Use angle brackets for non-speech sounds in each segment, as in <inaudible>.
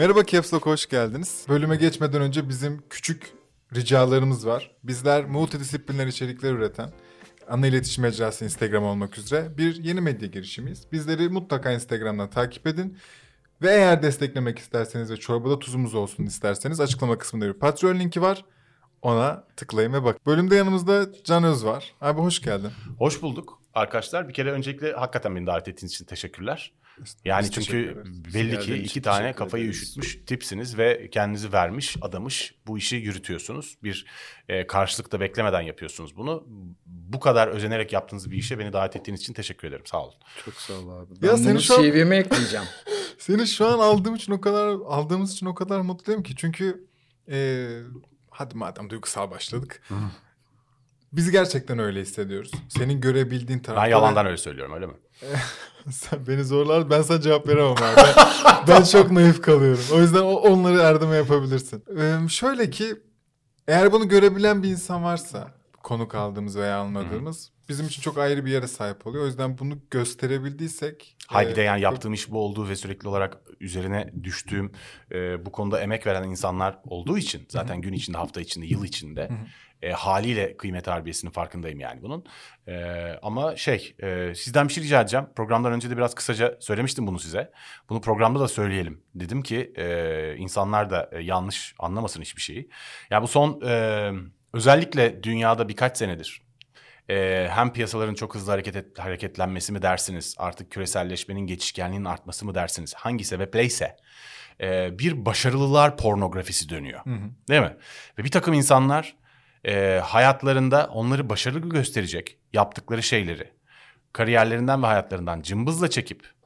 Merhaba Caps Lock, hoş geldiniz. Bölüme geçmeden önce bizim küçük ricalarımız var. Bizler multidisipliner içerikler üreten, ana iletişim mecrası Instagram olmak üzere bir yeni medya girişimiyiz. Bizleri mutlaka Instagram'dan takip edin. Ve eğer desteklemek isterseniz ve çorbada tuzumuz olsun isterseniz açıklama kısmında bir Patreon linki var. Ona tıklayın ve bak. Bölümde yanımızda Can Öz var. Abi hoş geldin. Hoş bulduk arkadaşlar. Bir kere öncelikle hakikaten beni davet ettiğiniz için teşekkürler. Yani çünkü belli ki iki tane kafayı ederiz. üşütmüş tipsiniz ve kendinizi vermiş, adamış bu işi yürütüyorsunuz. Bir e, karşılıkta beklemeden yapıyorsunuz bunu. Bu kadar özenerek yaptığınız bir işe beni davet ettiğiniz için teşekkür ederim. Sağ olun. Çok sağ ol abi. Ya Ben seni bunu şu an- CV'me ekleyeceğim. <laughs> Seni şu an aldığım için o kadar aldığımız için o kadar mutluyum ki çünkü e, hadi madem duygusal başladık. Biz gerçekten öyle hissediyoruz. Senin görebildiğin tarafta. Ben yalandan öyle söylüyorum öyle mi? <laughs> Sen beni zorlar ben sana cevap veremem abi. Ben, çok naif kalıyorum. O yüzden onları Erdem'e yapabilirsin. Ee, şöyle ki eğer bunu görebilen bir insan varsa konuk aldığımız veya almadığımız bizim için çok ayrı bir yere sahip oluyor. O yüzden bunu gösterebildiysek. Hayır e, de yani çok- yaptığım iş bu olduğu ve sürekli olarak üzerine düştüğüm e, bu konuda emek veren insanlar olduğu için zaten gün içinde hafta içinde yıl içinde e, haliyle kıymet harbiyesinin farkındayım yani bunun. E, ama şey e, sizden bir şey rica edeceğim. Programdan önce de biraz kısaca söylemiştim bunu size. Bunu programda da söyleyelim. Dedim ki e, insanlar da e, yanlış anlamasın hiçbir şeyi. Ya bu son e, özellikle dünyada birkaç senedir ee, hem piyasaların çok hızlı hareket et- hareketlenmesi mi dersiniz, artık küreselleşmenin geçişkenliğinin artması mı dersiniz, hangi sebepleyse e, bir başarılılar pornografisi dönüyor. Değil mi? Ve bir takım insanlar e, hayatlarında onları başarılı gösterecek yaptıkları şeyleri kariyerlerinden ve hayatlarından cımbızla çekip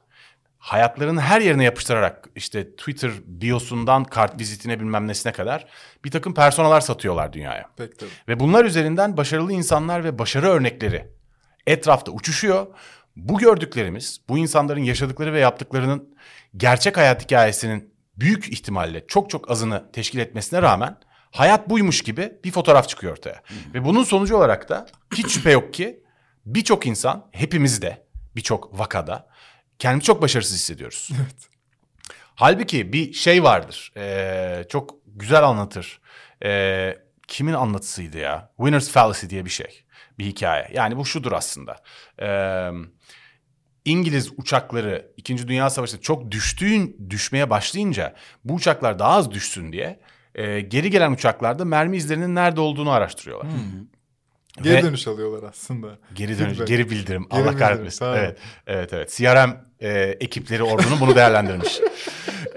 hayatlarının her yerine yapıştırarak işte Twitter biosundan kart vizitine bilmem nesine kadar bir takım personalar satıyorlar dünyaya. Pek tabii. Ve bunlar üzerinden başarılı insanlar ve başarı örnekleri etrafta uçuşuyor. Bu gördüklerimiz, bu insanların yaşadıkları ve yaptıklarının gerçek hayat hikayesinin büyük ihtimalle çok çok azını teşkil etmesine rağmen hayat buymuş gibi bir fotoğraf çıkıyor ortaya. Ve bunun sonucu olarak da hiç şüphe yok ki birçok insan, hepimiz de birçok vakada kendimizi çok başarısız hissediyoruz. <laughs> Halbuki bir şey vardır. eee, çok güzel anlatır. Eee, kimin anlatısıydı ya? Winner's Fallacy diye bir şey. Bir hikaye. Yani bu şudur aslında. Eee, İngiliz uçakları 2. Dünya Savaşı'nda çok düştüğün düşmeye başlayınca bu uçaklar daha az düşsün diye eee, geri gelen uçaklarda mermi izlerinin nerede olduğunu araştırıyorlar. Geri Ve- dönüş alıyorlar aslında. Geri dönüş, Feedback. geri bildirim. Geri Allah kahretmesin. tamam. Evet, evet, evet. CRM e, ekipleri ordunun bunu değerlendirmiş. <laughs>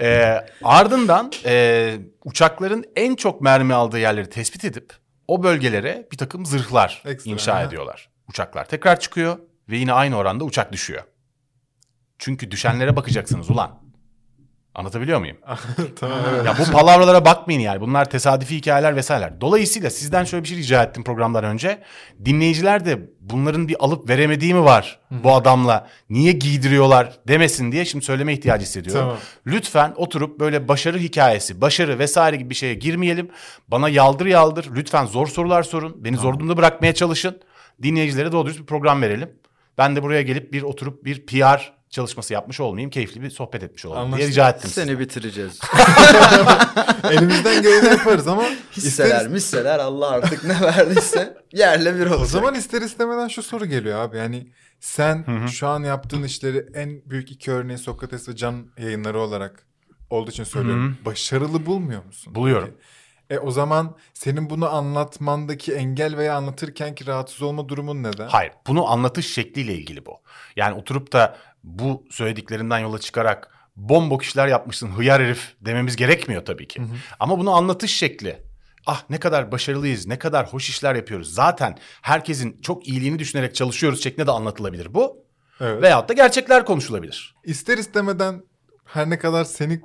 E, ardından e, uçakların en çok mermi aldığı yerleri tespit edip o bölgelere bir takım zırhlar Ekstra, inşa aha. ediyorlar. Uçaklar tekrar çıkıyor ve yine aynı oranda uçak düşüyor. Çünkü düşenlere bakacaksınız ulan. Anlatabiliyor muyum? <laughs> tamam evet. Ya bu palavralara bakmayın yani. Bunlar tesadüfi hikayeler vesaireler. Dolayısıyla sizden şöyle bir şey rica ettim programdan önce. Dinleyiciler de bunların bir alıp veremediği mi var bu adamla? Niye giydiriyorlar demesin diye şimdi söyleme ihtiyacı hissediyorum. Tamam. Lütfen oturup böyle başarı hikayesi, başarı vesaire gibi bir şeye girmeyelim. Bana yaldır yaldır lütfen zor sorular sorun. Beni zor durumda bırakmaya çalışın. Dinleyicilere doğru dürüst bir program verelim. Ben de buraya gelip bir oturup bir PR çalışması yapmış olmayayım. Keyifli bir sohbet etmiş olayım diye Anlaştık. rica ettim size. Seni bitireceğiz. <laughs> <laughs> Elimizden geleni yaparız ama Hisseler isteriz- misseler Allah artık ne verdiyse yerle bir olacak. O zaman ister istemeden şu soru geliyor abi. Yani sen şu an yaptığın işleri en büyük iki örneği Sokrates ve Can yayınları olarak olduğu için söylüyorum. Başarılı bulmuyor musun? Buluyorum. E o zaman senin bunu anlatmandaki engel veya anlatırkenki rahatsız olma durumun neden? Hayır, bunu anlatış şekliyle ilgili bu. Yani oturup da bu söylediklerinden yola çıkarak bombok işler yapmışsın hıyar herif dememiz gerekmiyor tabii ki. Ama bunu anlatış şekli. Ah ne kadar başarılıyız, ne kadar hoş işler yapıyoruz. Zaten herkesin çok iyiliğini düşünerek çalışıyoruz şeklinde de anlatılabilir bu. Evet. Veyahut da gerçekler konuşulabilir. İster istemeden her ne kadar seni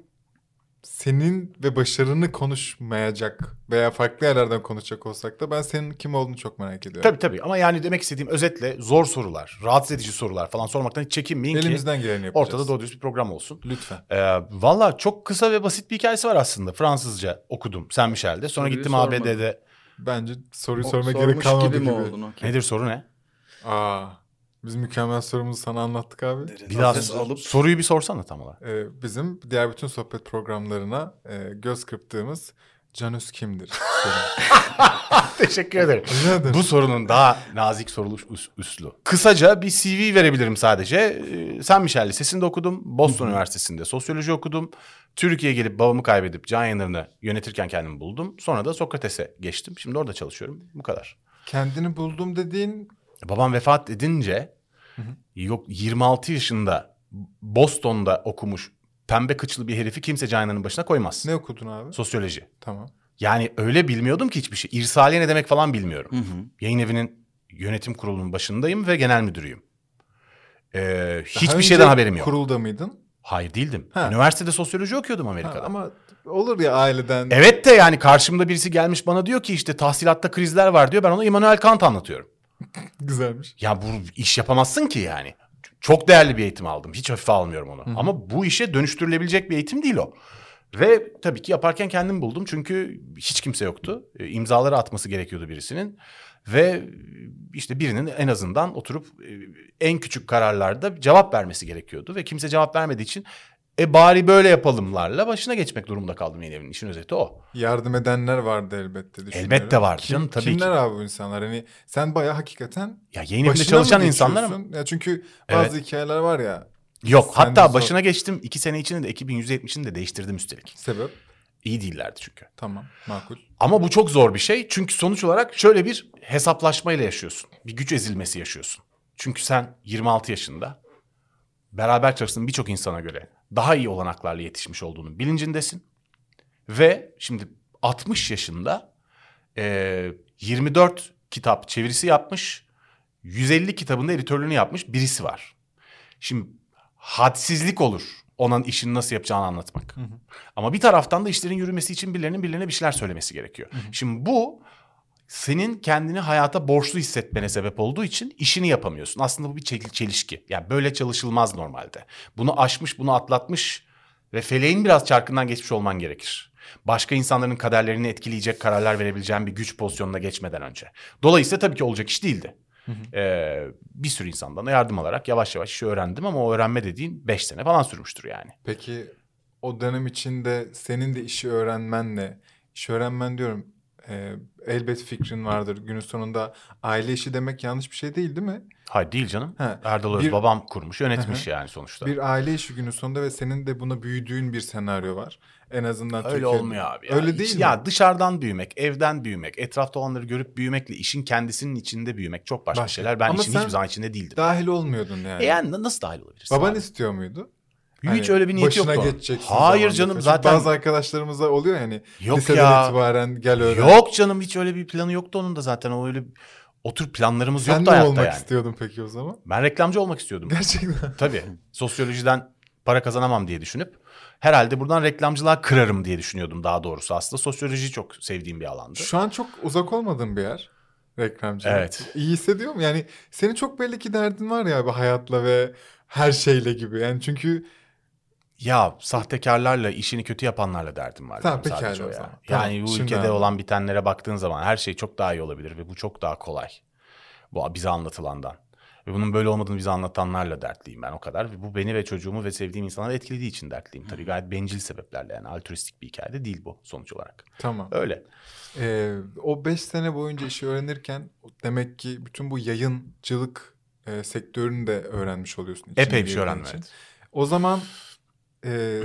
senin ve başarını konuşmayacak veya farklı yerlerden konuşacak olsak da ben senin kim olduğunu çok merak ediyorum. Tabii tabii ama yani demek istediğim özetle zor sorular, rahatsız edici sorular falan sormaktan hiç çekinmeyin ki Elimizden geleni yapacağız. ortada doğru bir program olsun. Lütfen. Ee, Valla çok kısa ve basit bir hikayesi var aslında. Fransızca okudum Saint Michel'de. Sonra Soruyu gittim sormadım. ABD'de. Bence soruyu O- sorma sormuş gerek kalmadı gibi gibi. mi oldun? Okey. Nedir soru ne? Aa. Biz mükemmel sorumuzu sana anlattık abi. Bir daha alıp soruyu bir sorsana tam olarak. Ee, bizim diğer bütün sohbet programlarına e, göz kırptığımız Canüs kimdir? <laughs> Teşekkür ederim. Rica ederim. Bu sorunun daha nazik soruluş üs- üslü. Kısaca bir CV verebilirim sadece. Ee, Sen Michel Lisesi'nde okudum. Boston Üniversitesi'nde sosyoloji okudum. Türkiye'ye gelip babamı kaybedip can yayınlarını yönetirken kendimi buldum. Sonra da Sokrates'e geçtim. Şimdi orada çalışıyorum. Bu kadar. Kendini buldum dediğin Babam vefat edince yok 26 yaşında Boston'da okumuş pembe kıçlı bir herifi kimse yayınlarının başına koymaz. ne okudun abi? Sosyoloji. Tamam. Yani öyle bilmiyordum ki hiçbir şey. İrsaliye ne demek falan bilmiyorum. Hı hı. Yayın evinin yönetim kurulunun başındayım ve genel müdürüyüm. Ee, Daha hiçbir şeyden haberim yok. Kurulda mıydın? Hayır değildim. Ha. Üniversitede sosyoloji okuyordum Ha, Amerika'da. ama olur ya aileden. Evet de yani karşımda birisi gelmiş bana diyor ki işte tahsilatta krizler var diyor. Ben ona Immanuel Kant anlatıyorum. <laughs> Güzelmiş. Ya bu iş yapamazsın ki yani. Çok değerli bir eğitim aldım. Hiç hafife almıyorum onu. Ama bu işe dönüştürülebilecek bir eğitim değil o. Ve tabii ki yaparken kendim buldum. Çünkü hiç kimse yoktu. E, İmzaları atması gerekiyordu birisinin. Ve işte birinin en azından oturup e, en küçük kararlarda cevap vermesi gerekiyordu. Ve kimse cevap vermediği için e bari böyle yapalımlarla başına geçmek durumunda kaldım yeni evin. İşin özeti o. Yardım edenler vardı elbette düşünüyorum. Elbette Kim- canım, tabii kimler ki. abi bu insanlar? Hani sen bayağı hakikaten Ya evinde başına çalışan mı insanlar geçiyorsun? Ya çünkü bazı hikayeler var ya. Yok hatta zor. başına geçtim. iki sene içinde de 2170'ini de değiştirdim üstelik. Sebep? İyi değillerdi çünkü. Tamam makul. Ama bu çok zor bir şey. Çünkü sonuç olarak şöyle bir hesaplaşmayla yaşıyorsun. Bir güç ezilmesi yaşıyorsun. Çünkü sen 26 yaşında beraber çalıştığın birçok insana göre daha iyi olanaklarla yetişmiş olduğunun bilincindesin. Ve şimdi 60 yaşında e, 24 kitap çevirisi yapmış, 150 kitabında editörlüğünü yapmış birisi var. Şimdi hadsizlik olur onun işini nasıl yapacağını anlatmak. Ama bir taraftan da işlerin yürümesi için birilerinin birilerine bir şeyler söylemesi gerekiyor. Şimdi bu senin kendini hayata borçlu hissetmene sebep olduğu için işini yapamıyorsun. Aslında bu bir çel- çelişki. Yani böyle çalışılmaz normalde. Bunu aşmış, bunu atlatmış ve feleğin biraz çarkından geçmiş olman gerekir. Başka insanların kaderlerini etkileyecek kararlar verebileceğin bir güç pozisyonuna geçmeden önce. Dolayısıyla tabii ki olacak iş değildi. Ee, bir sürü insandan da yardım alarak yavaş yavaş işi öğrendim ama o öğrenme dediğin 5 sene falan sürmüştür yani. Peki o dönem içinde senin de işi öğrenmenle, iş öğrenmen diyorum e, elbet fikrin vardır. Günün sonunda aile işi demek yanlış bir şey değil değil mi? Hayır değil canım. Ha, Erdal Öz bir- babam kurmuş, yönetmiş yani sonuçta. Bir aile işi günün sonunda ve senin de buna büyüdüğün bir senaryo var. En azından Öyle Türkiye- olmuyor abi. Ya. Öyle Hiç- değil mi? Ya dışarıdan büyümek, evden büyümek, etrafta olanları görüp büyümekle işin kendisinin içinde büyümek çok başka, Başka. şeyler. Ben Ama işin hiçbir zaman içinde değildim. Dahil olmuyordun yani. E yani na- nasıl dahil olabilirsin? Baban abi? istiyor muydu? Hiç Hani öyle bir niyeti başına yoktu. geçeceksin Hayır zamanında canım. Çünkü zaten Bazı arkadaşlarımıza oluyor yani. Yok liseden ya. itibaren gel öğren. yok canım hiç öyle bir planı yoktu onun da zaten. O öyle o tür planlarımız Sen yoktu ne hayatta olmak yani. istiyordun peki o zaman? Ben reklamcı olmak istiyordum. Gerçekten. <laughs> Tabii. Sosyolojiden para kazanamam diye düşünüp herhalde buradan reklamcılığa kırarım diye düşünüyordum daha doğrusu aslında. Sosyolojiyi çok sevdiğim bir alandı. Şu an çok uzak olmadığın bir yer. Reklamcı. Evet. İyi hissediyor mu? Yani senin çok belli ki derdin var ya bu hayatla ve her şeyle gibi. Yani çünkü Ya sahtekarlarla, işini kötü yapanlarla derdim var. Tamam, pekala o zaman. Yani Tamam, bu ülkede anladım. olan bitenlere baktığın zaman her şey çok daha iyi olabilir ve bu çok daha kolay. Bu bize anlatılandan. Ve bunun böyle olmadığını bize anlatanlarla dertliyim ben o kadar. Ve bu beni ve çocuğumu ve sevdiğim insanları etkilediği için dertliyim. Tabii gayet bencil sebeplerle yani altruistik bir hikaye de değil bu sonuç olarak. tamam. Öyle. Ee, o 5 sene boyunca işi öğrenirken demek ki bütün bu yayıncılık e, sektörünü de öğrenmiş oluyorsun. Epey bir şey öğrendim evet. O zaman e,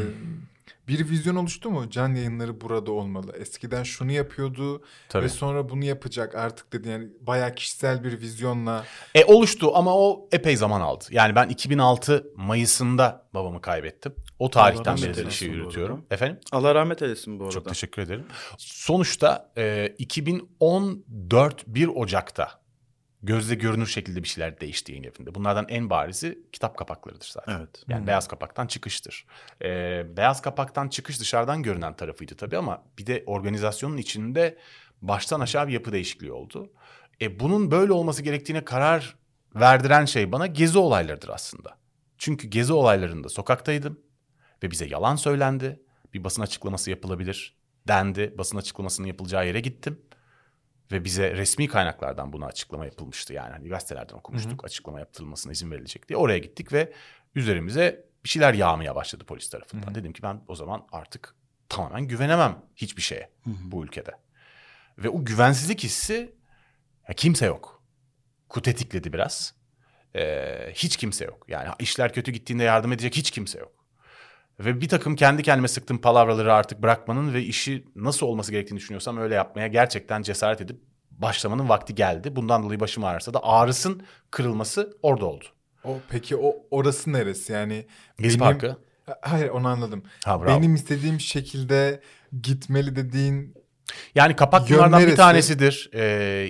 bir vizyon oluştu mu? Can yayınları burada olmalı. Eskiden şunu yapıyordu Tabii. ve sonra bunu yapacak artık dedi. Yani bayağı kişisel bir vizyonla. E oluştu ama o epey zaman aldı. Yani ben 2006 Mayıs'ında babamı kaybettim. O tarihten beridir eylesin işi bu yürütüyorum. Efendim? Allah rahmet eylesin bu arada. Çok teşekkür ederim. Sonuçta e, 2014 1 Ocak'ta gözle görünür şekilde bir şeyler değişti yayın evinde. Bunlardan en barizi kitap kapaklarıdır zaten. Evet. Yani Hmm. beyaz kapaktan çıkıştır. E, beyaz kapaktan çıkış dışarıdan görünen tarafıydı tabii ama bir de organizasyonun içinde baştan aşağı bir yapı değişikliği oldu. E, bunun böyle olması gerektiğine karar verdiren şey bana gezi olaylarıdır aslında. Çünkü gezi olaylarında sokaktaydım ve bize yalan söylendi. Bir basın açıklaması yapılabilir dendi. Basın açıklamasının yapılacağı yere gittim. Ve bize resmi kaynaklardan buna açıklama yapılmıştı. Yani hani gazetelerden okumuştuk açıklama yaptırılmasına izin verilecek diye. Oraya gittik ve üzerimize bir şeyler yağmaya başladı polis tarafından. Dedim ki ben o zaman artık tamamen güvenemem hiçbir şeye bu ülkede. Ve o güvensizlik hissi ya kimse yok. Kut etikledi biraz. Ee, hiç kimse yok. Yani işler kötü gittiğinde yardım edecek hiç kimse yok. Ve bir takım kendi kendime sıktığım palavraları artık bırakmanın ve işi nasıl olması gerektiğini düşünüyorsam öyle yapmaya gerçekten cesaret edip başlamanın vakti geldi. Bundan dolayı başım ağrırsa da ağrısın kırılması orada oldu. O peki o orası neresi? Yani Gezi benim- Parkı. Ha- Hayır onu anladım. Ha, bravo. Benim istediğim şekilde gitmeli dediğin Yani kapak bunlardan bir tanesidir. Ee,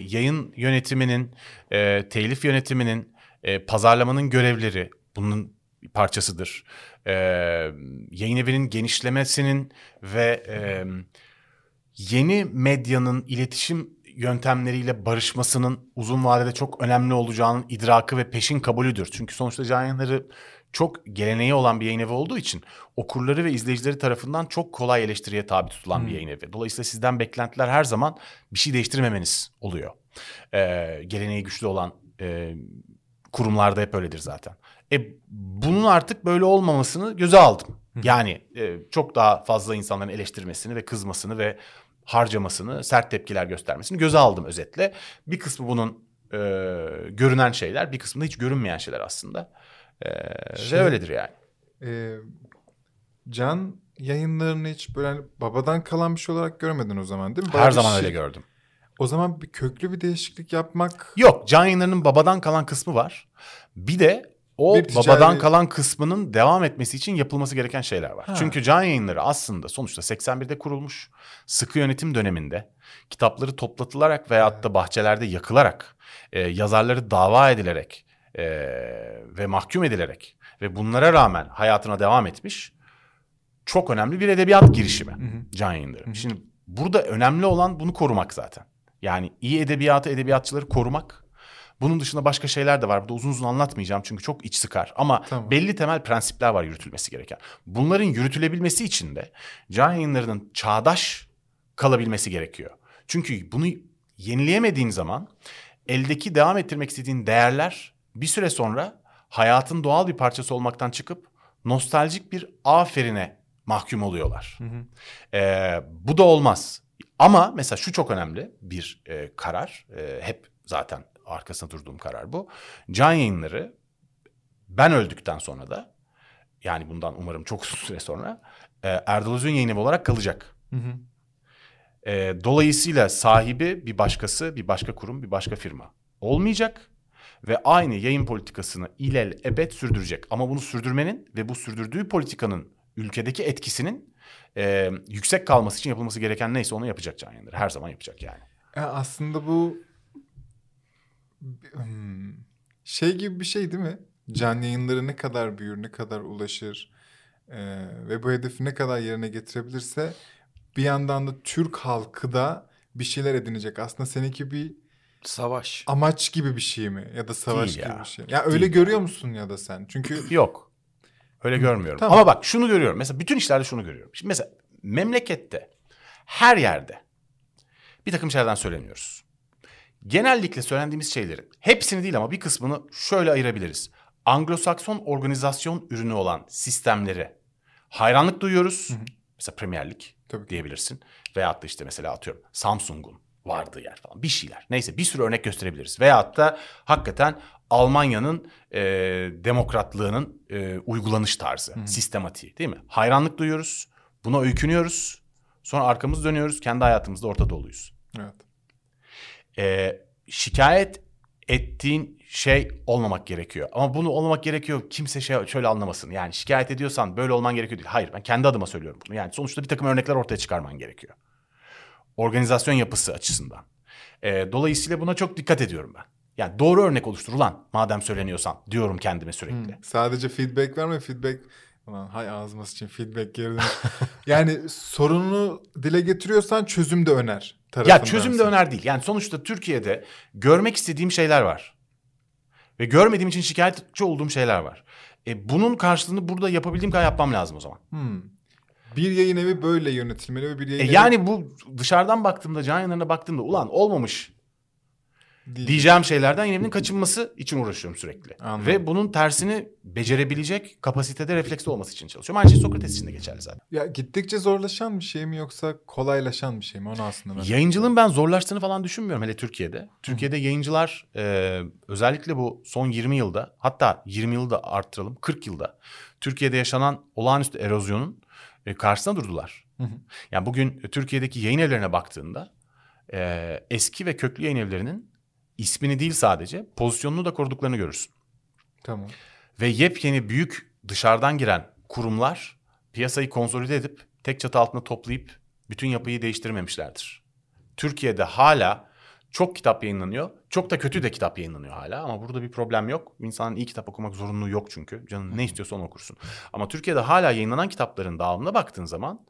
yayın yönetiminin, e, telif yönetiminin, e, pazarlamanın görevleri bunun parçasıdır. Ee, yayın evinin genişlemesinin ve e, yeni medyanın iletişim yöntemleriyle barışmasının uzun vadede çok önemli olacağının idrakı ve peşin kabulüdür. Çünkü sonuçta Can Yayınları çok geleneği olan bir yayın evi olduğu için okurları ve izleyicileri tarafından çok kolay eleştiriye tabi tutulan bir yayın evi. Dolayısıyla sizden beklentiler her zaman bir şey değiştirmemeniz oluyor. Ee, geleneği güçlü olan e, kurumlarda hep öyledir zaten. E, bunun artık böyle olmamasını göze aldım. Yani e, çok daha fazla insanların eleştirmesini ve kızmasını ve harcamasını, sert tepkiler göstermesini göze aldım özetle. Bir kısmı bunun e, görünen şeyler, bir kısmı da hiç görünmeyen şeyler aslında. E, Şey- Ve öyledir yani. e, can yayınlarını hiç böyle hani babadan kalan bir şey olarak görmedin o zaman değil mi? Her bir zaman şey- öyle gördüm. O zaman bir köklü bir değişiklik yapmak Yok, can yayınlarının babadan kalan kısmı var. Bir de o Bir ticari- babadan kalan kısmının devam etmesi için yapılması gereken şeyler var. Ha. Çünkü can yayınları aslında sonuçta 81'de kurulmuş. Sıkı yönetim döneminde kitapları toplatılarak veyahut da bahçelerde yakılarak, e, yazarları dava edilerek e, ve mahkum edilerek ve bunlara rağmen hayatına devam etmiş çok önemli bir edebiyat girişimi can yayınları. Şimdi burada önemli olan bunu korumak zaten. Yani iyi edebiyatı, edebiyatçıları korumak. Bunun dışında başka şeyler de var. Burada uzun uzun anlatmayacağım çünkü çok iç sıkar. Ama Tamam. belli temel prensipler var yürütülmesi gereken. Bunların yürütülebilmesi için de can yayınlarının çağdaş kalabilmesi gerekiyor. Çünkü bunu yenileyemediğin zaman eldeki devam ettirmek istediğin değerler bir süre sonra hayatın doğal bir parçası olmaktan çıkıp nostaljik bir aferine mahkum oluyorlar. Ee, bu da olmaz. Ama mesela şu çok önemli bir e, karar. E, hep zaten arkasında durduğum karar bu. Can yayınları ben öldükten sonra da yani bundan umarım çok süre sonra e, Erdal Özün yayın evi olarak kalacak. E, dolayısıyla sahibi bir başkası, bir başka kurum, bir başka firma olmayacak ve aynı yayın politikasını ilel ebed sürdürecek. Ama bunu sürdürmenin ve bu sürdürdüğü politikanın ülkedeki etkisinin e, yüksek kalması için yapılması gereken neyse onu yapacak Can Yayınları. Her zaman yapacak yani. E, aslında bu şey gibi bir şey değil mi? Can yayınları ne kadar büyür, ne kadar ulaşır e, ve bu hedefi ne kadar yerine getirebilirse bir yandan da Türk halkı da bir şeyler edinecek. Aslında seninki bir Savaş. amaç gibi bir şey mi? Ya da savaş Değil gibi ya. bir şey. Ya öyle Değil. görüyor musun ya da sen? Çünkü <clears throat> Yok. Öyle görmüyorum. Tamam. Ama bak şunu görüyorum. Mesela bütün işlerde şunu görüyorum. Şimdi mesela memlekette her yerde bir takım şeylerden söyleniyoruz. Genellikle söylendiğimiz şeylerin hepsini değil ama bir kısmını şöyle ayırabiliriz. Anglo-Sakson organizasyon ürünü olan sistemlere hayranlık duyuyoruz. Mesela Premier Lig Tabii diyebilirsin. Veyahut da işte mesela atıyorum Samsung'un vardığı yer falan bir şeyler. Neyse bir sürü örnek gösterebiliriz. Veyahut da hakikaten Almanya'nın e, demokratlığının e, uygulanış tarzı, sistematiği değil mi? Hayranlık duyuyoruz, buna öykünüyoruz. Sonra arkamız dönüyoruz, kendi hayatımızda ortada oluyuz. evet. E, şikayet ettiğin şey olmamak gerekiyor. Ama bunu olmamak gerekiyor. Kimse şey şöyle anlamasın. Yani şikayet ediyorsan böyle olman gerekiyor değil. Hayır ben kendi adıma söylüyorum bunu. Yani sonuçta bir takım örnekler ortaya çıkarman gerekiyor. Organizasyon yapısı açısından. E, dolayısıyla buna çok dikkat ediyorum ben. Yani doğru örnek oluştur ulan madem söyleniyorsan diyorum kendime sürekli. Sadece feedback verme feedback. Ulan hay ağzıma için feedback dönüş. <laughs> yani sorununu dile getiriyorsan çözüm de öner. Ya çözüm de öner değil. Yani sonuçta Türkiye'de görmek istediğim şeyler var. Ve görmediğim için şikayetçi olduğum şeyler var. E, bunun karşılığını burada yapabildiğim kadar yapmam lazım o zaman. Hmm. Bir yayın evi böyle yönetilmeli ve bir E yayın evi yani bu dışarıdan baktığımda, can yayınlarına baktığımda ulan olmamış. Diyeceğim şeylerden evinin kaçınması için uğraşıyorum sürekli. Anladım. Ve bunun tersini becerebilecek kapasitede refleksli olması için çalışıyorum. Aynı şey Sokrates için de geçerli zaten. Ya gittikçe zorlaşan bir şey mi yoksa kolaylaşan bir şey mi? Onu aslında ben. Yayıncılığın ben zorlaştığını falan düşünmüyorum hele Türkiye'de. Türkiye'de yayıncılar e, özellikle bu son 20 yılda hatta 20 yılda arttıralım 40 yılda Türkiye'de yaşanan olağanüstü erozyonun e, karşısına durdular. Hı hı. Yani bugün Türkiye'deki yayın evlerine baktığında e, eski ve köklü yayın evlerinin ismini değil sadece pozisyonunu da koruduklarını görürsün. Tamam. Ve yepyeni büyük dışarıdan giren kurumlar piyasayı konsolide edip tek çatı altında toplayıp bütün yapıyı değiştirmemişlerdir. Türkiye'de hala çok kitap yayınlanıyor. Çok da kötü de kitap yayınlanıyor hala ama burada bir problem yok. İnsanın iyi kitap okumak zorunluluğu yok çünkü. Canın ne istiyorsa onu okursun. Ama Türkiye'de hala yayınlanan kitapların dağılımına baktığın zaman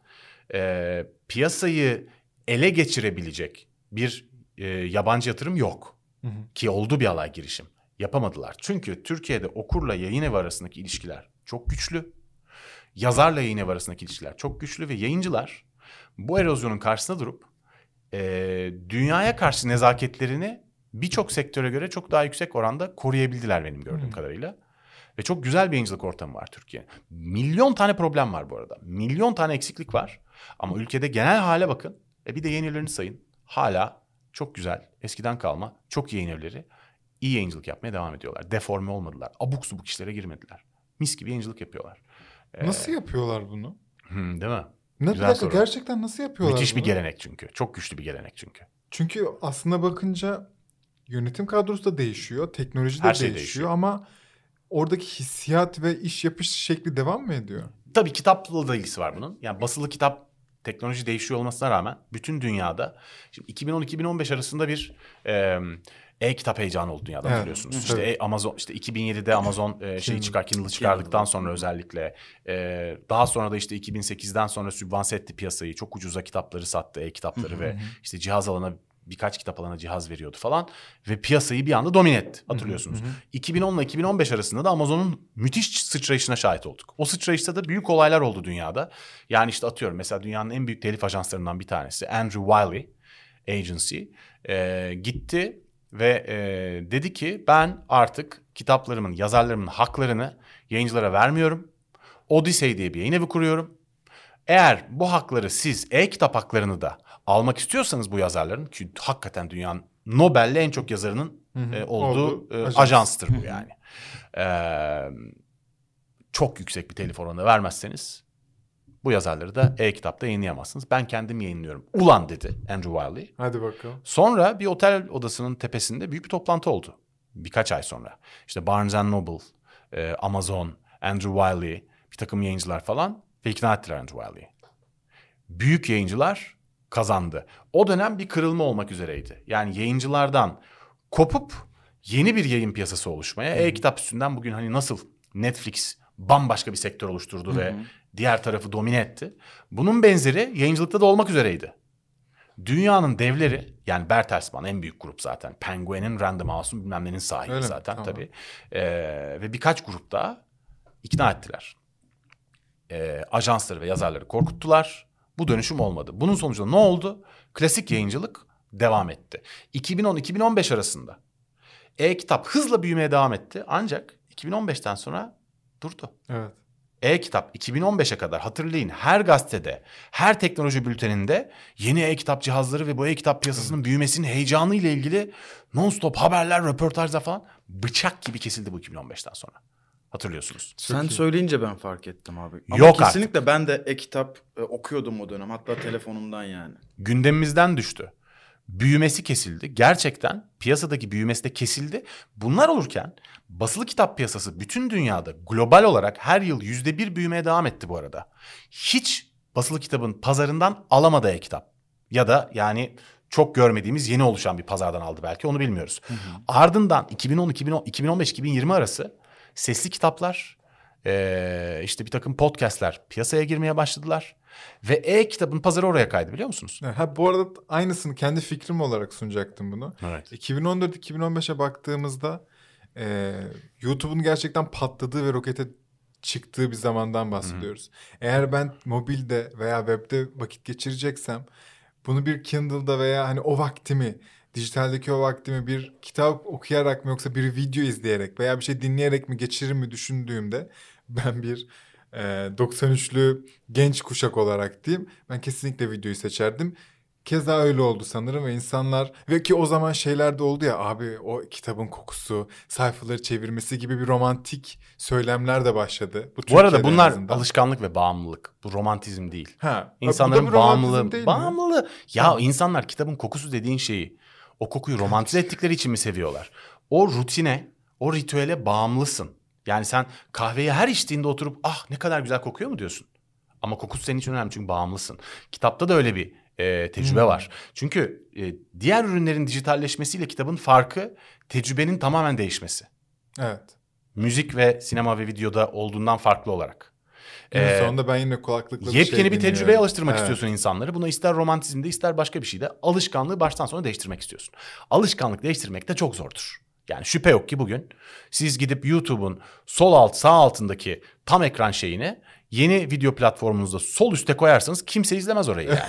e, piyasayı ele geçirebilecek bir e, yabancı yatırım yok. Hı hı. Ki oldu bir alay girişim. Yapamadılar. Çünkü Türkiye'de okurla yayın evi arasındaki ilişkiler çok güçlü. Yazarla yayın evi arasındaki ilişkiler çok güçlü ve yayıncılar bu erozyonun karşısında durup e, dünyaya karşı nezaketlerini birçok sektöre göre çok daha yüksek oranda koruyabildiler benim gördüğüm Hmm. kadarıyla. Ve çok güzel bir yayıncılık ortamı var Türkiye. Milyon tane problem var bu arada. Milyon tane eksiklik var. Ama ülkede genel hale bakın. E bir de yayın evlerini sayın. Hala çok güzel, eskiden kalma, çok iyi yayın evleri iyi yayıncılık yapmaya devam ediyorlar. Deforme olmadılar. Abuk subuk işlere girmediler. Mis gibi yayıncılık yapıyorlar. Ee, Nasıl yapıyorlar bunu? hmm, değil mi? Ne bir Güzel dakika soru. gerçekten nasıl yapıyorlar Müthiş bir bunu? gelenek çünkü. Çok güçlü bir gelenek çünkü. Çünkü aslında bakınca yönetim kadrosu da değişiyor, teknoloji de Her şey değişiyor, değişiyor. ama oradaki hissiyat ve iş yapış şekli devam mı ediyor? Tabii kitapla da ilgisi var bunun. Yani basılı kitap teknoloji değişiyor olmasına rağmen bütün dünyada şimdi 2010-2015 arasında bir e, e-kitap heyecanı oldu dünyada hatırlıyorsunuz. evet. İşte e- Amazon işte 2007'de Amazon e, şeyi çıkar Kindle çıkardıktan sonra özellikle e, daha sonra da işte 2008'den sonra sübvanse etti piyasayı. Çok ucuza kitapları sattı e-kitapları ve işte cihaz alana birkaç kitap alana cihaz veriyordu falan ve piyasayı bir anda domine etti hatırlıyorsunuz. 2010 ile 2015 arasında da Amazon'un müthiş sıçrayışına şahit olduk. O sıçrayışta da büyük olaylar oldu dünyada. Yani işte atıyorum mesela dünyanın en büyük telif ajanslarından bir tanesi Andrew Wiley Agency e, gitti ve e, dedi ki ben artık kitaplarımın, yazarlarımın haklarını yayıncılara vermiyorum. Odyssey diye bir yayın evi kuruyorum. Eğer bu hakları siz e-kitap haklarını da almak istiyorsanız bu yazarların ki hakikaten dünyanın Nobel'le en çok yazarının Hı hı. e, olduğu Oldu. e, Ajans. ajanstır bu yani. Ee, çok yüksek bir telif oranı vermezseniz bu yazarları da e-kitapta yayınlayamazsınız. Ben kendim yayınlıyorum. Ulan dedi Andrew Wiley. Hadi bakalım. Sonra bir otel odasının tepesinde büyük bir toplantı oldu. Birkaç ay sonra. İşte Barnes Noble, e, Amazon, Andrew Wiley, bir takım yayıncılar falan ve ikna ettiler Andrew Wiley'i. Büyük yayıncılar kazandı. O dönem bir kırılma olmak üzereydi. Yani yayıncılardan kopup yeni bir yayın piyasası oluşmaya. E-kitap üstünden bugün hani nasıl Netflix bambaşka bir sektör oluşturdu ve diğer tarafı domine etti. Bunun benzeri yayıncılıkta da olmak üzereydi. Dünyanın devleri yani Bertelsmann en büyük grup zaten. Penguin'in Random House'un bilmem nenin sahibi Öyle mi? zaten Tamam. tabii. Ee, ve birkaç grup daha ikna ettiler. Ee, ajansları ve yazarları korkuttular. Bu dönüşüm olmadı. Bunun sonucunda ne oldu? Klasik yayıncılık devam etti. 2010-2015 arasında e-kitap hızla büyümeye devam etti. Ancak 2015'ten sonra durdu. Evet. E-kitap 2015'e kadar hatırlayın her gazetede, her teknoloji bülteninde yeni e-kitap cihazları ve bu e-kitap piyasasının büyümesinin heyecanı ile ilgili non-stop haberler, röportajlar falan bıçak gibi kesildi bu 2015'ten sonra. Hatırlıyorsunuz. Sen iyi. söyleyince ben fark ettim abi. Ama Yok kesinlikle ben de e-kitap e, okuyordum o dönem. Hatta telefonumdan yani. Gündemimizden düştü. Büyümesi kesildi. Gerçekten piyasadaki büyümesi de kesildi. Bunlar olurken basılı kitap piyasası bütün dünyada global olarak her yıl yüzde bir büyümeye devam etti bu arada. Hiç basılı kitabın pazarından alamadı e-kitap. Ya da yani çok görmediğimiz yeni oluşan bir pazardan aldı belki onu bilmiyoruz. Ardından 2010, 2010 2015, 2020 arası sesli kitaplar, eee, işte bir takım podcastler piyasaya girmeye başladılar. Ve e-kitabın pazarı oraya kaydı biliyor musunuz? Ha, bu arada aynısını kendi fikrim olarak sunacaktım bunu. Evet. 2014-2015'e baktığımızda e, YouTube'un gerçekten patladığı ve rokete çıktığı bir zamandan bahsediyoruz. Eğer ben mobilde veya webde vakit geçireceksem bunu bir Kindle'da veya hani o vaktimi dijitaldeki o vaktimi bir kitap okuyarak mı yoksa bir video izleyerek veya bir şey dinleyerek mi geçirir mi düşündüğümde <laughs> ben bir e, 93'lü genç kuşak olarak diyeyim ben kesinlikle videoyu seçerdim. Keza öyle oldu sanırım ve insanlar ve ki o zaman şeyler de oldu ya abi o kitabın kokusu, sayfaları çevirmesi gibi bir romantik söylemler de başladı. Bu arada Türkiye'de en bunlar azından. alışkanlık ve bağımlılık. Bu romantizm değil. Ha, bu İnsanların romantizm bağımlılığı. değil? Bağımlılığı. Ya insanlar kitabın kokusu dediğin şeyi o kokuyu romantize ettikleri için mi seviyorlar? O rutine, o ritüele bağımlısın. Yani sen kahveyi her içtiğinde oturup ah ne kadar güzel kokuyor mu diyorsun? Ama kokusu senin için önemli çünkü bağımlısın. Kitapta da öyle bir e, tecrübe Hmm. var. Çünkü e, diğer ürünlerin dijitalleşmesiyle kitabın farkı tecrübenin tamamen değişmesi. Evet. Müzik ve sinema ve videoda olduğundan farklı olarak. Ee, sonunda ben yine kulaklıkla Yepyeni şey bir tecrübeye dinliyorum. alıştırmak Evet. istiyorsun insanları. Buna ister romantizmde ister başka bir şeyde alışkanlığı baştan sona değiştirmek istiyorsun. Alışkanlık değiştirmek de çok zordur. Yani şüphe yok ki bugün siz gidip YouTube'un sol alt sağ altındaki tam ekran şeyini yeni video platformunuzda sol üste koyarsanız kimse izlemez orayı yani. <laughs>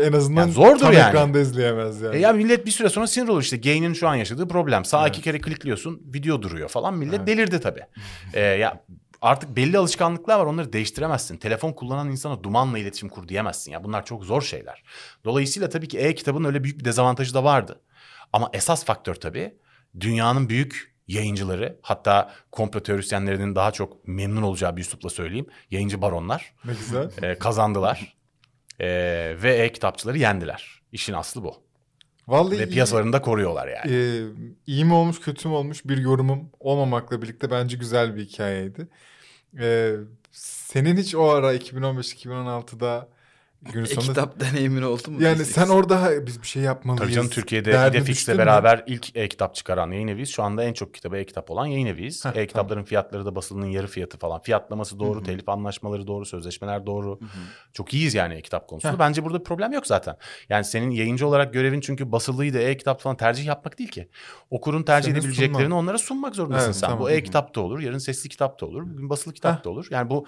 En azından Yani zordur tam yani. ekranda izleyemez yani. e ya millet bir süre sonra sinir olur işte. Gain'in şu an yaşadığı problem. Sağ Evet. iki kere klikliyorsun video duruyor falan. Millet Evet. delirdi tabii. <laughs> E, ya artık belli alışkanlıklar var onları değiştiremezsin. Telefon kullanan insana dumanla iletişim kur diyemezsin. Ya bunlar çok zor şeyler. Dolayısıyla tabii ki e-kitabın öyle büyük bir dezavantajı da vardı. Ama esas faktör tabii dünyanın büyük yayıncıları hatta komplo teorisyenlerinin daha çok memnun olacağı bir üslupla söyleyeyim. Yayıncı baronlar Ne güzel. e, kazandılar E, ve e-kitapçıları yendiler. İşin aslı bu. Vallahi Ve iyi- piyasalarını da koruyorlar yani. Ee, iyi mi olmuş kötü mü olmuş bir yorumum olmamakla birlikte bence güzel bir hikayeydi. Ee, senin hiç o ara 2015-2016'da günün <laughs> sonunda E-kitap deneyimin oldu mu? yani sen orada "Ha, biz bir şey yapmalıyız. Tabii canım Türkiye'de İdefix'le beraber ilk e-kitap çıkaran yayın eviyiz. Şu anda en çok kitabı e-kitap olan yayın eviyiz. Heh, E-kitapların fiyatları da basılının yarı fiyatı falan. Fiyatlaması doğru, Hı hı. telif anlaşmaları doğru, sözleşmeler doğru. Hı hı. Çok iyiyiz yani e-kitap konusunda. Heh. Bence burada bir problem yok zaten. Yani senin yayıncı olarak görevin çünkü basılıydı e-kitap falan tercih yapmak değil ki. Okurun tercih Senin edebileceklerini sunman. onlara sunmak zorundasın Evet, sen. tamam. Bu e-kitap da olur, yarın sesli kitap da olur, bugün basılı kitap Heh. da olur. Yani bu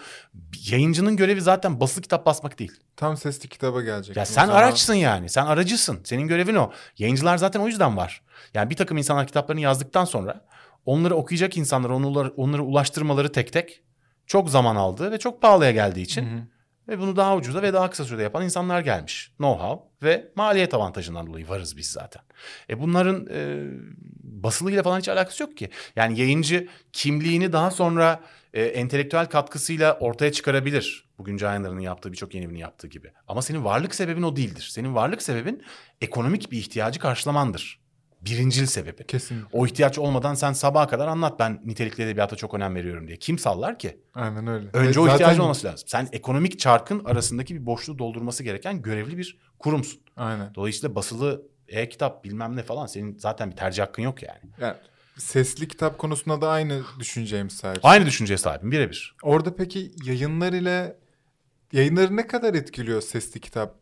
yayıncının görevi zaten basılı kitap basmak değil. Tam sesli kitaba gelecek. Ya sen araçsın yani. Sen aracısın. Senin görevin o. Yayıncılar zaten o yüzden var. Yani bir takım insanlar kitaplarını yazdıktan sonra onları okuyacak insanlara onları, onları ulaştırmaları tek tek çok zaman aldı ve çok pahalıya geldiği için ve bunu daha ucuza ve daha kısa sürede yapan insanlar gelmiş. Know-how ve maliyet avantajından dolayı varız biz zaten. E bunların e, basılıyla falan hiç alakası yok ki. Yani yayıncı kimliğini daha sonra e, entelektüel katkısıyla ortaya çıkarabilir. Bugün Yayınları'nın yaptığı birçok yeni evinin yaptığı gibi. Ama senin varlık sebebin o değildir. Senin varlık sebebin ekonomik bir ihtiyacı karşılamandır. Birincil sebebin. Kesin. O ihtiyaç olmadan sen sabaha kadar anlat ben nitelikli edebiyata çok önem veriyorum diye. Kim sallar ki? Aynen öyle. Önce Ve o zaten- ihtiyacın olması lazım. Sen ekonomik çarkın arasındaki bir boşluğu doldurması gereken görevli bir kurumsun. Aynen. Dolayısıyla basılı e-kitap bilmem ne falan senin zaten bir tercih hakkın yok yani. Yani sesli kitap konusunda da aynı düşünceye sahip. Aynı düşünceye sahibim birebir. Orada peki yayınlar ile yayınları ne kadar etkiliyor sesli kitap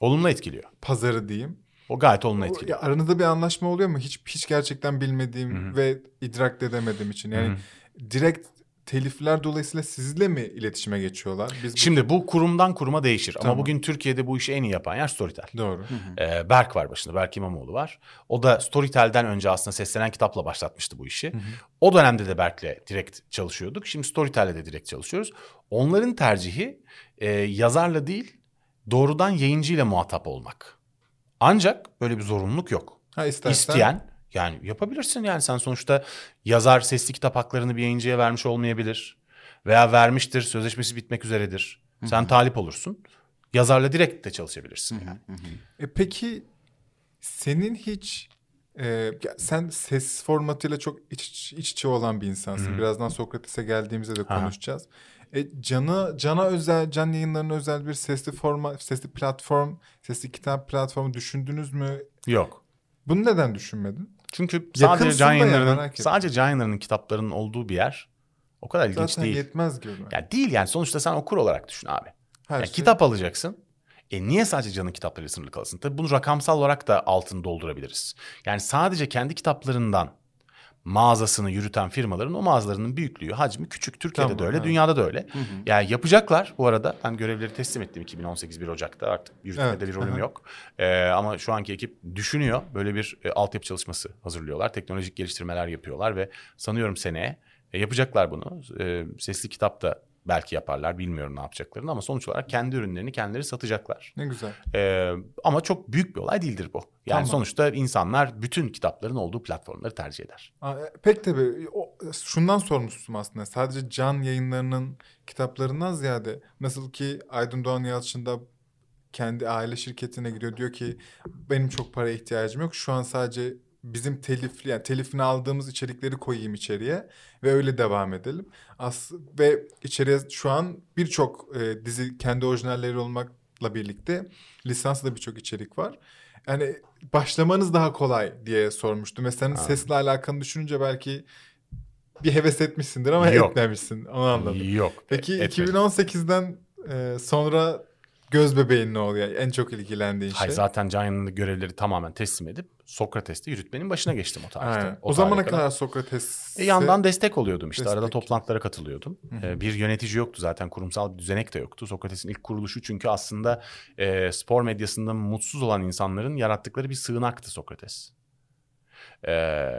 Olumlu etkiliyor. pazarı diyeyim? O gayet olumlu etkiliyor. ya aranızda bir anlaşma oluyor mu? Hiç hiç gerçekten bilmediğim Hı hı. ve idrak edemediğim için. Yani Hı hı. direkt telifler dolayısıyla sizle mi iletişime geçiyorlar? Biz bu- Şimdi bu kurumdan kuruma değişir. Tamam. Ama bugün Türkiye'de bu işi en iyi yapan yer Storytel. doğru. Hı hı. Ee, Berk var başında. Berk İmamoğlu var. O da Storytel'den önce aslında seslenen kitapla başlatmıştı bu işi. Hı hı. O dönemde de Berk'le direkt çalışıyorduk. Şimdi Storytel'le de direkt çalışıyoruz. Onların tercihi e, yazarla değil doğrudan yayıncıyla muhatap olmak. Ancak böyle bir zorunluluk yok. Ha istersen İsteyen yani yapabilirsin yani sen sonuçta yazar sesli kitap haklarını bir yayıncıya vermiş olmayabilir. Veya vermiştir sözleşmesi bitmek üzeredir. Sen talip olursun. Yazarla direkt de çalışabilirsin. yani. E peki senin hiç e, sen ses formatıyla çok iç, iç içe olan bir insansın. Birazdan Sokrates'e geldiğimizde de Aha. konuşacağız. E, Can'a Can'a özel Can yayınlarına özel bir sesli forma sesli platform, sesli kitap platformu düşündünüz mü? Yok. Bunu neden düşünmedin? Çünkü Yakınsın sadece da Can ya, Yayınları'nın sadece Can Yayınları'nın kitaplarının olduğu bir yer o kadar ilginç Zaten değil. yetmez gibi. Yani değil yani sonuçta sen okur olarak düşün abi. Her Yani şey. Kitap alacaksın. E niye sadece Can'ın kitaplarıyla sınırlı kalasın? Tabii bunu rakamsal olarak da altını doldurabiliriz. Yani sadece kendi kitaplarından mağazasını yürüten firmaların o mağazalarının büyüklüğü, hacmi küçük. Türkiye'de Tamam, de öyle, evet. dünyada da öyle. Yani yapacaklar bu arada. Ben görevleri teslim ettim 2018 1 Ocak'ta artık yürütmede Evet, bir rolüm yok. Ee, ama şu anki ekip düşünüyor. Böyle bir e, altyapı çalışması hazırlıyorlar. Teknolojik geliştirmeler yapıyorlar ve sanıyorum seneye e, yapacaklar bunu. E, sesli kitap da belki yaparlar. Bilmiyorum ne yapacaklarını ama sonuç olarak kendi ürünlerini kendileri satacaklar. Ne güzel. Ee, ama çok büyük bir olay değildir bu. Yani Tamam. sonuçta insanlar bütün kitapların olduğu platformları tercih eder. E, Pek tabii. O, şundan sormuştum aslında. Sadece can yayınlarının kitaplarından ziyade nasıl ki Aydın Doğan Yalçın da kendi aile şirketine gidiyor. Diyor ki benim çok paraya ihtiyacım yok. Şu an sadece bizim telifli yani telifini aldığımız içerikleri koyayım içeriye ve öyle devam edelim. As ve içeriye şu an birçok e, dizi kendi orijinalleri olmakla birlikte lisanslı birçok içerik var. Yani başlamanız daha kolay diye sormuştum. Ve senin sesle alakalı düşününce belki bir heves etmişsindir ama Yok. etmemişsin. Onu anladım. Yok. Peki etmedim. 2018'den e, sonra göz bebeğin ne oluyor? En çok ilgilendiğin Hayır şey. zaten Can yanında görevleri tamamen teslim edip Sokrates'te yürütmenin başına geçtim o tarihte. Aynen. O, O zamana tarihe kadar Sokrates E, yandan destek oluyordum işte. Arada Destek. toplantılara katılıyordum. E, bir yönetici yoktu zaten. Kurumsal bir düzenek de yoktu. Sokrates'in ilk kuruluşu çünkü aslında e, spor medyasında mutsuz olan insanların yarattıkları bir sığınaktı Sokrates. E,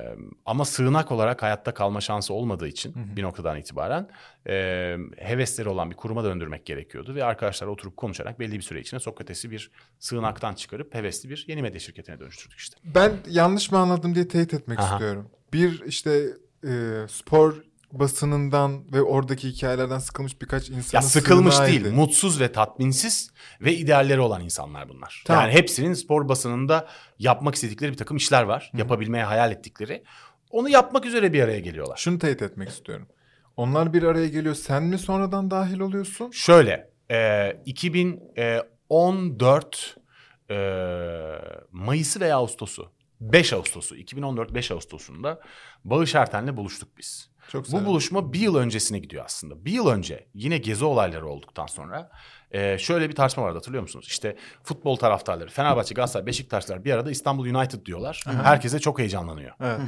ama sığınak olarak hayatta kalma şansı olmadığı için Hı hı. bir noktadan itibaren e, hevesleri olan bir kuruma döndürmek gerekiyordu. Ve arkadaşlar oturup konuşarak belli bir süre içinde Sokrates'i bir sığınaktan çıkarıp hevesli bir yeni medya şirketine dönüştürdük işte. Ben yanlış mı anladım diye teyit etmek Aha. istiyorum. Bir işte e, spor basınından ve oradaki hikayelerden sıkılmış birkaç insanın Ya sıkılmış değil, mutsuz ve tatminsiz ve idealleri olan insanlar bunlar. Tamam. Yani hepsinin spor basınında yapmak istedikleri bir takım işler var. Yapabilmeye hayal ettikleri. Onu yapmak üzere bir araya geliyorlar. Şunu teyit etmek istiyorum. Onlar bir araya geliyor. Sen mi sonradan dahil oluyorsun? Şöyle, e, 2014 e, Mayıs'ı veya Ağustos'u, 5 Ağustos'u, 2014 5 Ağustos'unda Bağış Erten'le buluştuk biz. Çok Bu buluşma bir yıl öncesine gidiyor aslında. Bir yıl önce yine gezi olayları olduktan sonra e, şöyle bir tartışma vardı hatırlıyor musunuz? İşte futbol taraftarları Fenerbahçe, Galatasaray, Beşiktaşlar bir arada İstanbul United diyorlar. Herkese çok heyecanlanıyor. Evet.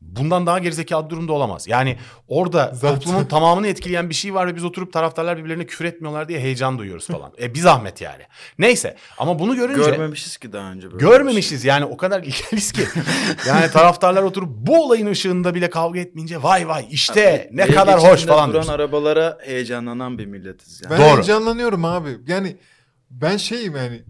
Bundan daha gerizekalı bir durumda olamaz. Yani orada Zaten. toplumun tamamını etkileyen bir şey var ve biz oturup taraftarlar birbirlerine küfür etmiyorlar diye heyecan duyuyoruz <laughs> falan. e bir zahmet yani. Neyse ama bunu görünce Görmemişiz ki daha önce böyle. bir şey. görmemişiz yani o kadar <laughs> ilgiliyiz ki. yani taraftarlar oturup bu olayın ışığında bile kavga etmeyince vay vay işte ne Ege kadar hoş falan duran diyorsun. arabalara heyecanlanan bir milletiz yani. Ben Doğru. heyecanlanıyorum abi. Yani ben şeyim yani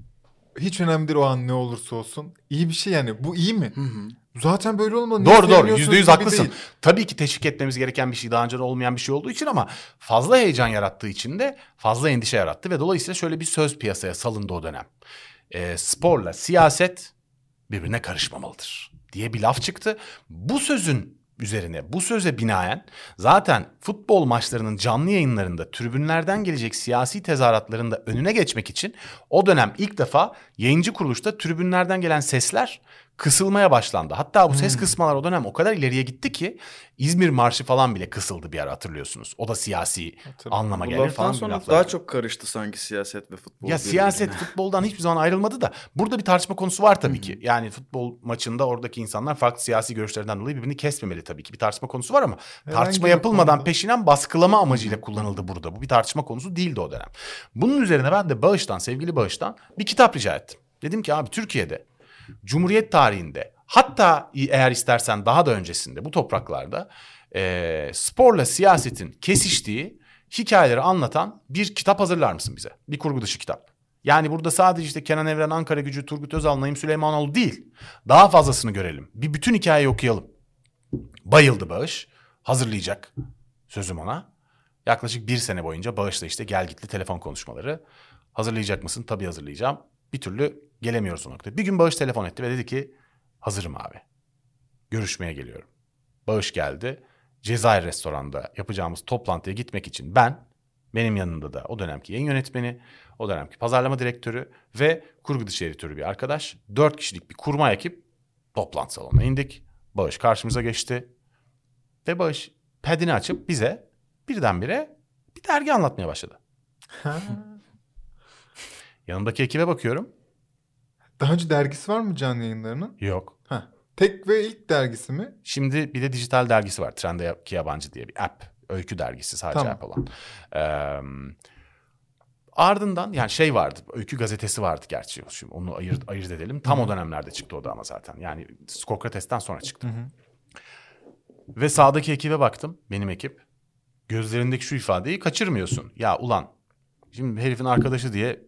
hiç önemli değil o an ne olursa olsun. İyi bir şey yani. Bu iyi mi? Hı hı. Zaten böyle olmalı. Niye Doğru doğru yüzde yüz haklısın. değil. Tabii ki teşvik etmemiz gereken bir şey daha önce de olmayan bir şey olduğu için ama fazla heyecan yarattığı için de fazla endişe yarattı. Ve dolayısıyla şöyle bir söz piyasaya salındı o dönem. Ee, sporla siyaset birbirine karışmamalıdır diye bir laf çıktı. Bu sözün üzerine bu söze binaen zaten futbol maçlarının canlı yayınlarında tribünlerden gelecek siyasi tezahüratların da önüne geçmek için o dönem ilk defa yayıncı kuruluşta tribünlerden gelen sesler kısılmaya başlandı. Hatta bu ses kısmalar o dönem o kadar ileriye gitti ki İzmir Marşı falan bile kısıldı bir ara hatırlıyorsunuz. O da siyasi Hatırlıyorum. anlama Bu gelir falan. sonra laflar. daha çok karıştı sanki siyaset ve futbol. Ya siyaset <laughs> futboldan hiçbir zaman ayrılmadı da burada bir tartışma konusu var tabii ki. Yani futbol maçında oradaki insanlar farklı siyasi görüşlerden dolayı birbirini kesmemeli tabii ki. Bir tartışma konusu var ama Herhangi tartışma yapılmadan konuda. peşinen baskılama amacıyla kullanıldı burada. Bu bir tartışma konusu değildi o dönem. Bunun üzerine ben de Bağış'tan, sevgili Bağış'tan bir kitap rica ettim. Dedim ki abi Türkiye'de Cumhuriyet tarihinde hatta eğer istersen daha da öncesinde bu topraklarda e, sporla siyasetin kesiştiği hikayeleri anlatan bir kitap hazırlar mısın bize? Bir kurgu dışı kitap. Yani burada sadece işte Kenan Evren, Ankara Gücü, Turgut Özal, Naim Süleymanoğlu değil. Daha fazlasını görelim. Bir bütün hikayeyi okuyalım. Bayıldı Bağış. Hazırlayacak. Sözüm ona. Yaklaşık bir sene boyunca Bağış'la işte gel gitli telefon konuşmaları. Hazırlayacak mısın? Tabii hazırlayacağım. Bir türlü gelemiyoruz o noktaya. Bir gün Bağış telefon etti ve dedi ki hazırım abi. Görüşmeye geliyorum. Bağış geldi. Cezayir restoranda yapacağımız toplantıya gitmek için ben, benim yanında da o dönemki yayın yönetmeni, o dönemki pazarlama direktörü ve kurgu dışı editörü bir arkadaş. Dört kişilik bir kurma ekip toplantı salonuna indik. Bağış karşımıza geçti. Ve Bağış pedini açıp bize birdenbire bir dergi anlatmaya başladı. <laughs> Yanımdaki ekibe bakıyorum. Daha önce dergisi var mı canlı yayınlarının? Yok. Ha. Tek ve ilk dergisi mi? Şimdi bir de dijital dergisi var. Trend'deki Yabancı diye bir app. Öykü dergisi sadece Tamam. app olan. Ee, ardından yani şey vardı. Öykü gazetesi vardı gerçi. Şimdi onu ayırt, ayırt edelim. Tam o dönemlerde çıktı o da ama zaten. Yani Skokrates'ten sonra çıktı. Ve sağdaki ekibe baktım. Benim ekip. Gözlerindeki şu ifadeyi kaçırmıyorsun. Ya ulan şimdi herifin arkadaşı diye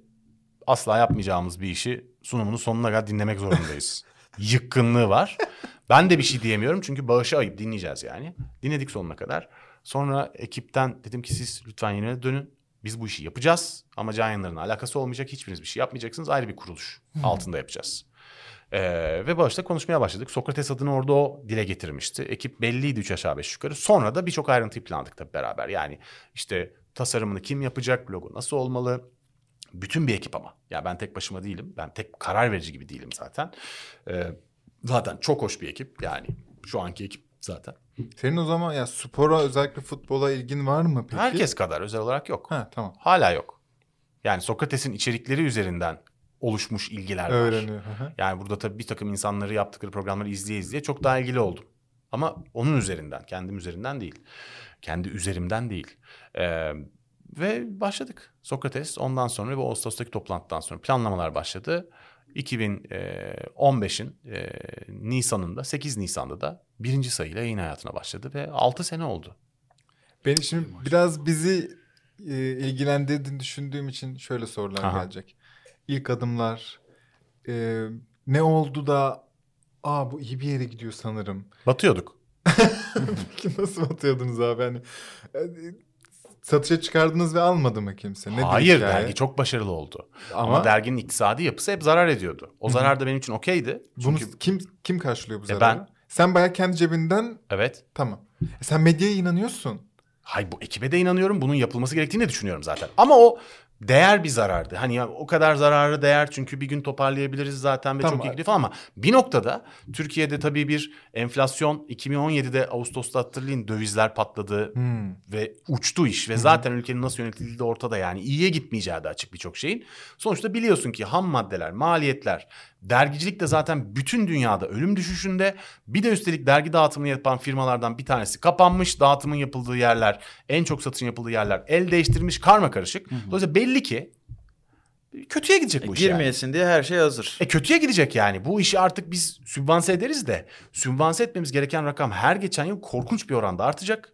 asla yapmayacağımız bir işi sunumunu sonuna kadar dinlemek zorundayız. Yıkkınlığı var. Ben de bir şey diyemiyorum çünkü bağışı ayıp dinleyeceğiz yani. Dinledik sonuna kadar. Sonra ekipten dedim ki siz lütfen yerine dönün. Biz bu işi yapacağız ama can yayınlarına alakası olmayacak. Hiçbiriniz bir şey yapmayacaksınız. Ayrı bir kuruluş altında yapacağız. Ee, ve bağışta konuşmaya başladık. Sokrates adını orada o dile getirmişti. Ekip belliydi üç aşağı beş yukarı. Sonra da birçok ayrıntıyı planladık tabii beraber. Yani işte tasarımını kim yapacak, logo nasıl olmalı, bütün bir ekip ama. Ya ben tek başıma değilim. Ben tek karar verici gibi değilim zaten. Ee, zaten çok hoş bir ekip yani. Şu anki ekip zaten. Senin o zaman ya spora özellikle futbola ilgin var mı peki? Herkes kadar özel olarak yok. Ha tamam. Hala yok. Yani Sokrates'in içerikleri üzerinden oluşmuş ilgiler var. Öğreniyor. Yani burada tabii bir takım insanları yaptıkları programları izleye izleye çok daha ilgili oldum. Ama onun üzerinden, kendim üzerinden değil. Kendi üzerimden değil. Ee, ve başladık. Sokrates ondan sonra ve Ağustos'taki toplantıdan sonra planlamalar başladı. 2015'in e, Nisan'ında, 8 Nisan'da da birinci sayıyla yayın hayatına başladı ve 6 sene oldu. Beni şimdi biraz bizi e, ilgilendirdiğini düşündüğüm için şöyle sorular Aha. gelecek. İlk adımlar e, ne oldu da aa bu iyi bir yere gidiyor sanırım. Batıyorduk. Peki <laughs> nasıl batıyordunuz abi? Hani, e, satışa çıkardınız ve almadı mı kimse? Nedir Hayır hikaye? dergi çok başarılı oldu. Ama, Ama, derginin iktisadi yapısı hep zarar ediyordu. O zarar da benim için okeydi. bunu Çünkü kim kim karşılıyor bu E, zararı? ben. Sen bayağı kendi cebinden evet tamam. E, sen medyaya inanıyorsun. Hay bu ekibe de inanıyorum. Bunun yapılması gerektiğini de düşünüyorum zaten. Ama o değer bir zarardı. Hani ya o kadar zararı değer çünkü bir gün toparlayabiliriz zaten ve Tamam. çok iyi gidiyor falan ama bir noktada Türkiye'de tabii bir enflasyon 2017'de Ağustos'ta hatırlayın dövizler patladı Hmm. ve uçtu iş ve zaten ülkenin nasıl yönetildiği de ortada yani iyiye gitmeyeceği de açık birçok şeyin. Sonuçta biliyorsun ki ham maddeler, maliyetler, dergicilik de zaten bütün dünyada ölüm düşüşünde. Bir de üstelik dergi dağıtımını yapan firmalardan bir tanesi kapanmış. Dağıtımın yapıldığı yerler, en çok satışın yapıldığı yerler el değiştirmiş, karma karışık. Dolayısıyla belli ki kötüye gidecek bu iş yani. Girmeyesin diye her şey hazır. E kötüye gidecek yani. Bu işi artık biz sübvanse ederiz de sübvanse etmemiz gereken rakam her geçen yıl korkunç bir oranda artacak.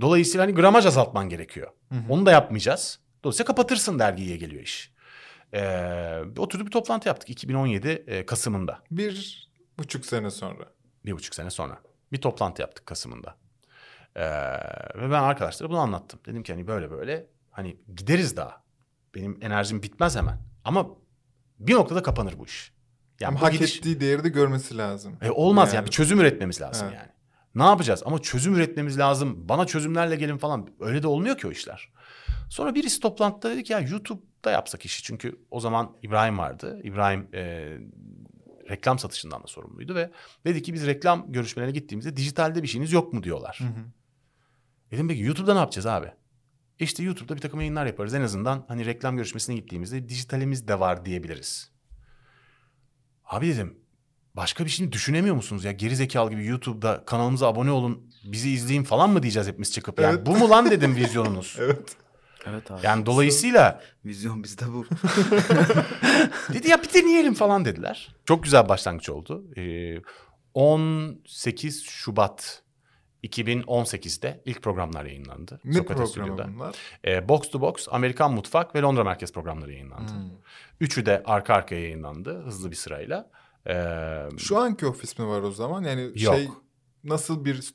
Dolayısıyla hani gramaj azaltman gerekiyor. Onu da yapmayacağız. Dolayısıyla kapatırsın dergiye geliyor iş. Ee, oturduk bir toplantı yaptık 2017 e, Kasım'ında. Bir buçuk sene sonra. Bir buçuk sene sonra. Bir toplantı yaptık Kasım'ında. Ee, ve ben arkadaşlara bunu anlattım. Dedim ki hani böyle böyle hani gideriz daha. Benim enerjim bitmez hemen. Ama bir noktada kapanır bu iş. Yani Ama hak gidiş- ettiği değeri de görmesi lazım. e olmaz yani. Yani. bir çözüm üretmemiz lazım Evet. yani. Ne yapacağız? Ama çözüm üretmemiz lazım. Bana çözümlerle gelin falan. Öyle de olmuyor ki o işler. Sonra birisi toplantıda dedi ki ya YouTube'da yapsak işi. Çünkü o zaman İbrahim vardı. İbrahim e, reklam satışından da sorumluydu ve dedi ki biz reklam görüşmelerine gittiğimizde dijitalde bir şeyiniz yok mu diyorlar. Hı hı. Dedim peki YouTube'da ne yapacağız abi? İşte YouTube'da bir takım yayınlar yaparız. En azından hani reklam görüşmesine gittiğimizde dijitalimiz de var diyebiliriz. Abi dedim başka bir şey düşünemiyor musunuz ya? Geri zekalı gibi YouTube'da kanalımıza abone olun, bizi izleyin falan mı diyeceğiz hepimiz çıkıp? Yani Evet. bu mu lan dedim vizyonunuz. <laughs> Evet. Evet abi. Yani dolayısıyla Vizyon bizde bu. <laughs> dedi ya bir deneyelim falan dediler. Çok güzel başlangıç oldu. Ee, 18 Şubat 2018'de ilk programlar yayınlandı. Ne Sokrates programı Stüdyo'da. bunlar? E, Box to Box, Amerikan Mutfak ve Londra Merkez programları yayınlandı. Hmm. Üçü de arka arkaya yayınlandı hızlı bir sırayla. E, Şu anki ofis mi var o zaman? Yani Yok. şey nasıl bir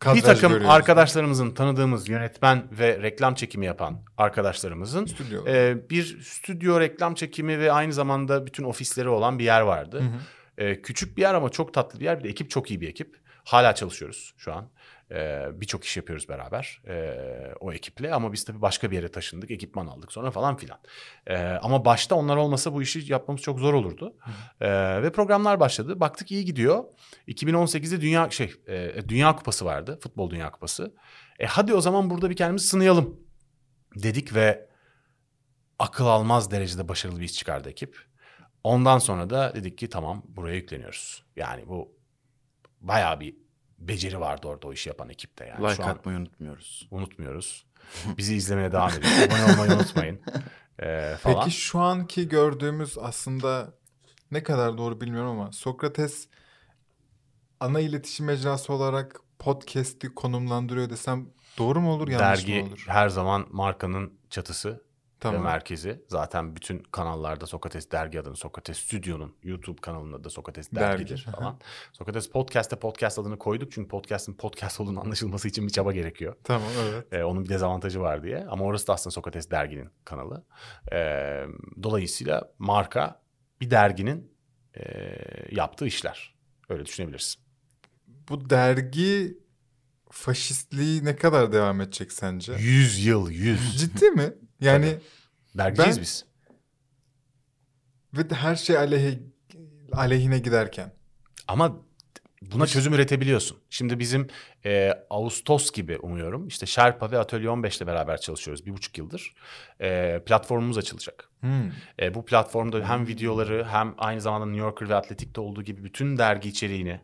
bir kadraj takım görüyoruz? arkadaşlarımızın tanıdığımız yönetmen ve reklam çekimi yapan arkadaşlarımızın Stüdyo. e, bir stüdyo reklam çekimi ve aynı zamanda bütün ofisleri olan bir yer vardı. Hı hı. E, küçük bir yer ama çok tatlı bir yer. Bir de ekip çok iyi bir ekip. Hala çalışıyoruz şu an. E, Birçok iş yapıyoruz beraber e, o ekiple. Ama biz tabii başka bir yere taşındık. Ekipman aldık sonra falan filan. E, ama başta onlar olmasa bu işi yapmamız çok zor olurdu. E, ve programlar başladı. Baktık iyi gidiyor. 2018'de dünya şey e, Dünya Kupası vardı. Futbol Dünya Kupası. E, hadi o zaman burada bir kendimizi sınayalım dedik ve akıl almaz derecede başarılı bir iş çıkardı ekip. Ondan sonra da dedik ki tamam buraya yükleniyoruz. Yani bu bayağı bir beceri vardı orada o işi yapan ekipte yani. like Şu an atmayı unutmuyoruz. unutmuyoruz. <laughs> Bizi izlemeye devam edin. Abone olmayı unutmayın. <laughs> Ee, falan. Peki şu anki gördüğümüz aslında ne kadar doğru bilmiyorum ama Sokrates ana iletişim mecrası olarak podcast'i konumlandırıyor desem doğru mu olur yanlış Dergi mı olur? her zaman markanın çatısı ve Tamam. merkezi. Zaten bütün kanallarda Sokrates Dergi adını, Sokrates Stüdyo'nun YouTube kanalında da Sokrates Dergi, Dergi'dir hı. falan. Sokrates Podcast'te podcast adını koyduk çünkü podcast'in podcast olduğunu anlaşılması için bir çaba gerekiyor. Tamam evet. Ee, onun bir dezavantajı var diye. Ama orası da aslında Sokrates Dergi'nin kanalı. Ee, dolayısıyla marka bir derginin e, yaptığı işler. Öyle düşünebilirsin. Bu dergi faşistliği ne kadar devam edecek sence? 100 yıl, 100. Ciddi mi? <laughs> Yani Dergiciyiz Ben- biz. ve her şey aleyhe, aleyhine giderken. Ama buna çözüm üretebiliyorsun. Şimdi bizim e, Ağustos gibi umuyorum. İşte Sherpa ve Atölye 15 ile beraber çalışıyoruz bir buçuk yıldır. E, platformumuz açılacak. Hmm. E, bu platformda hem videoları hem aynı zamanda New Yorker ve Atletik'te olduğu gibi bütün dergi içeriğini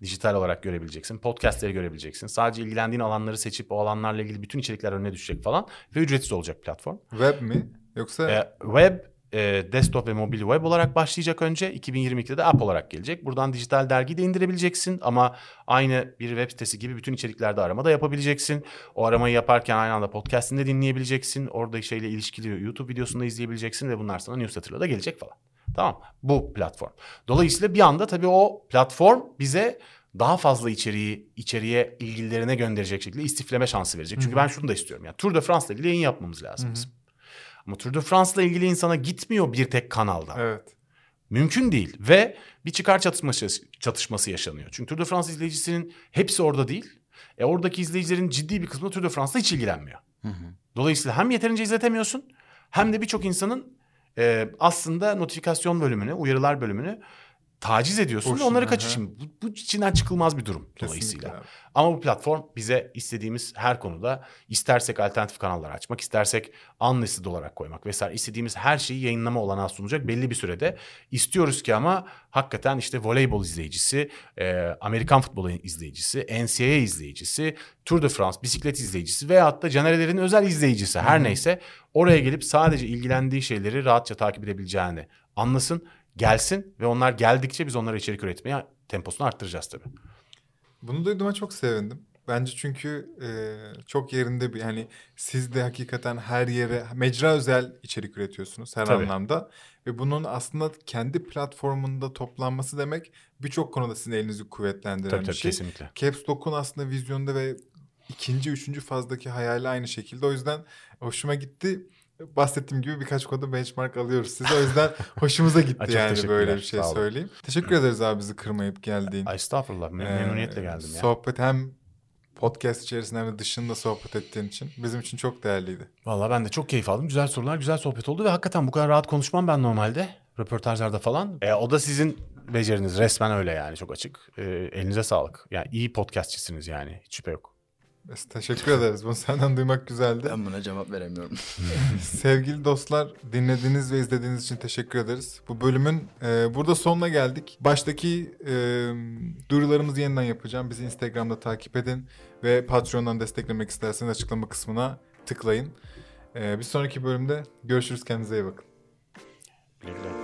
dijital olarak görebileceksin. Podcastleri görebileceksin. Sadece ilgilendiğin alanları seçip o alanlarla ilgili bütün içerikler önüne düşecek falan. Ve ücretsiz olacak platform. Web mi? Yoksa E, web, e, desktop ve mobil web olarak başlayacak önce. 2022'de de app olarak gelecek. Buradan dijital dergiyi de indirebileceksin. Ama aynı bir web sitesi gibi bütün içeriklerde arama da yapabileceksin. O aramayı yaparken aynı anda podcast'ini de dinleyebileceksin. Orada şeyle ilişkili YouTube videosunu da izleyebileceksin ve bunlar sana newsletter'la da gelecek falan. Tamam bu platform. Dolayısıyla bir anda tabii o platform bize daha fazla içeriği içeriye ilgililerine gönderecek şekilde istifleme şansı verecek. Çünkü ben şunu da istiyorum. Yani Tour de France'la ilgili yayın yapmamız lazım bizim. Ama Tour de France'la ilgili insana gitmiyor bir tek kanaldan. evet. Mümkün değil ve bir çıkar çatışması, çatışması yaşanıyor. Çünkü Tour de France izleyicisinin hepsi orada değil. E oradaki izleyicilerin ciddi bir kısmı Tour de France'la hiç ilgilenmiyor. Dolayısıyla hem yeterince izletemiyorsun hem de birçok insanın aslında notifikasyon bölümünü, uyarılar bölümünü taciz ediyorsun ve Boşuna, onları hı. kaçışın. Bu, bu içinden çıkılmaz bir durum dolayısıyla. Kesinlikle abi. Ama bu platform bize istediğimiz her konuda istersek alternatif kanallar açmak, istersek unlisted olarak koymak vesaire istediğimiz her şeyi yayınlama olanağı sunacak belli bir sürede. İstiyoruz ki ama hakikaten işte voleybol izleyicisi, e, Amerikan futbolu izleyicisi, NCAA izleyicisi, Tour de France bisiklet izleyicisi veyahut da Canerelerin özel izleyicisi her neyse oraya gelip sadece ilgilendiği şeyleri rahatça takip edebileceğini anlasın, gelsin ve onlar geldikçe biz onlara içerik üretmeye temposunu arttıracağız tabii. Bunu duyduğuma çok sevindim. Bence çünkü e, çok yerinde bir hani siz de hakikaten her yere mecra özel içerik üretiyorsunuz her Tabii. anlamda ve bunun aslında kendi platformunda toplanması demek birçok konuda sizin elinizi kuvvetlendiren Tabii bir tabii şey. kesinlikle. Caps Lock'un aslında vizyonda ve ikinci, üçüncü fazdaki hayali aynı şekilde. O yüzden hoşuma gitti. Bahsettiğim gibi birkaç konuda benchmark alıyoruz size. O yüzden <laughs> hoşumuza gitti yani böyle bir şey söyleyeyim. Teşekkür ederiz abi bizi kırmayıp geldiğin. Ay estağfurullah Ee, memnuniyetle geldim ya. Sohbet hem podcast içerisinde hem de dışında sohbet ettiğin için bizim için çok değerliydi. Vallahi ben de çok keyif aldım. Güzel sorular, güzel sohbet oldu ve hakikaten bu kadar rahat konuşmam ben normalde röportajlarda falan. E, o da sizin beceriniz resmen öyle yani çok açık. E, elinize sağlık. Yani iyi podcastçisiniz yani hiç şüphe yok. Biz teşekkür ederiz. Bunu senden duymak güzeldi. Ben buna cevap veremiyorum. <laughs> Sevgili dostlar dinlediğiniz ve izlediğiniz için teşekkür ederiz. Bu bölümün e, burada sonuna geldik. Baştaki e, duyurularımızı yeniden yapacağım. Bizi Instagram'da takip edin ve Patreon'dan desteklemek isterseniz açıklama kısmına tıklayın. E, bir sonraki bölümde görüşürüz. Kendinize iyi bakın. Güle güle.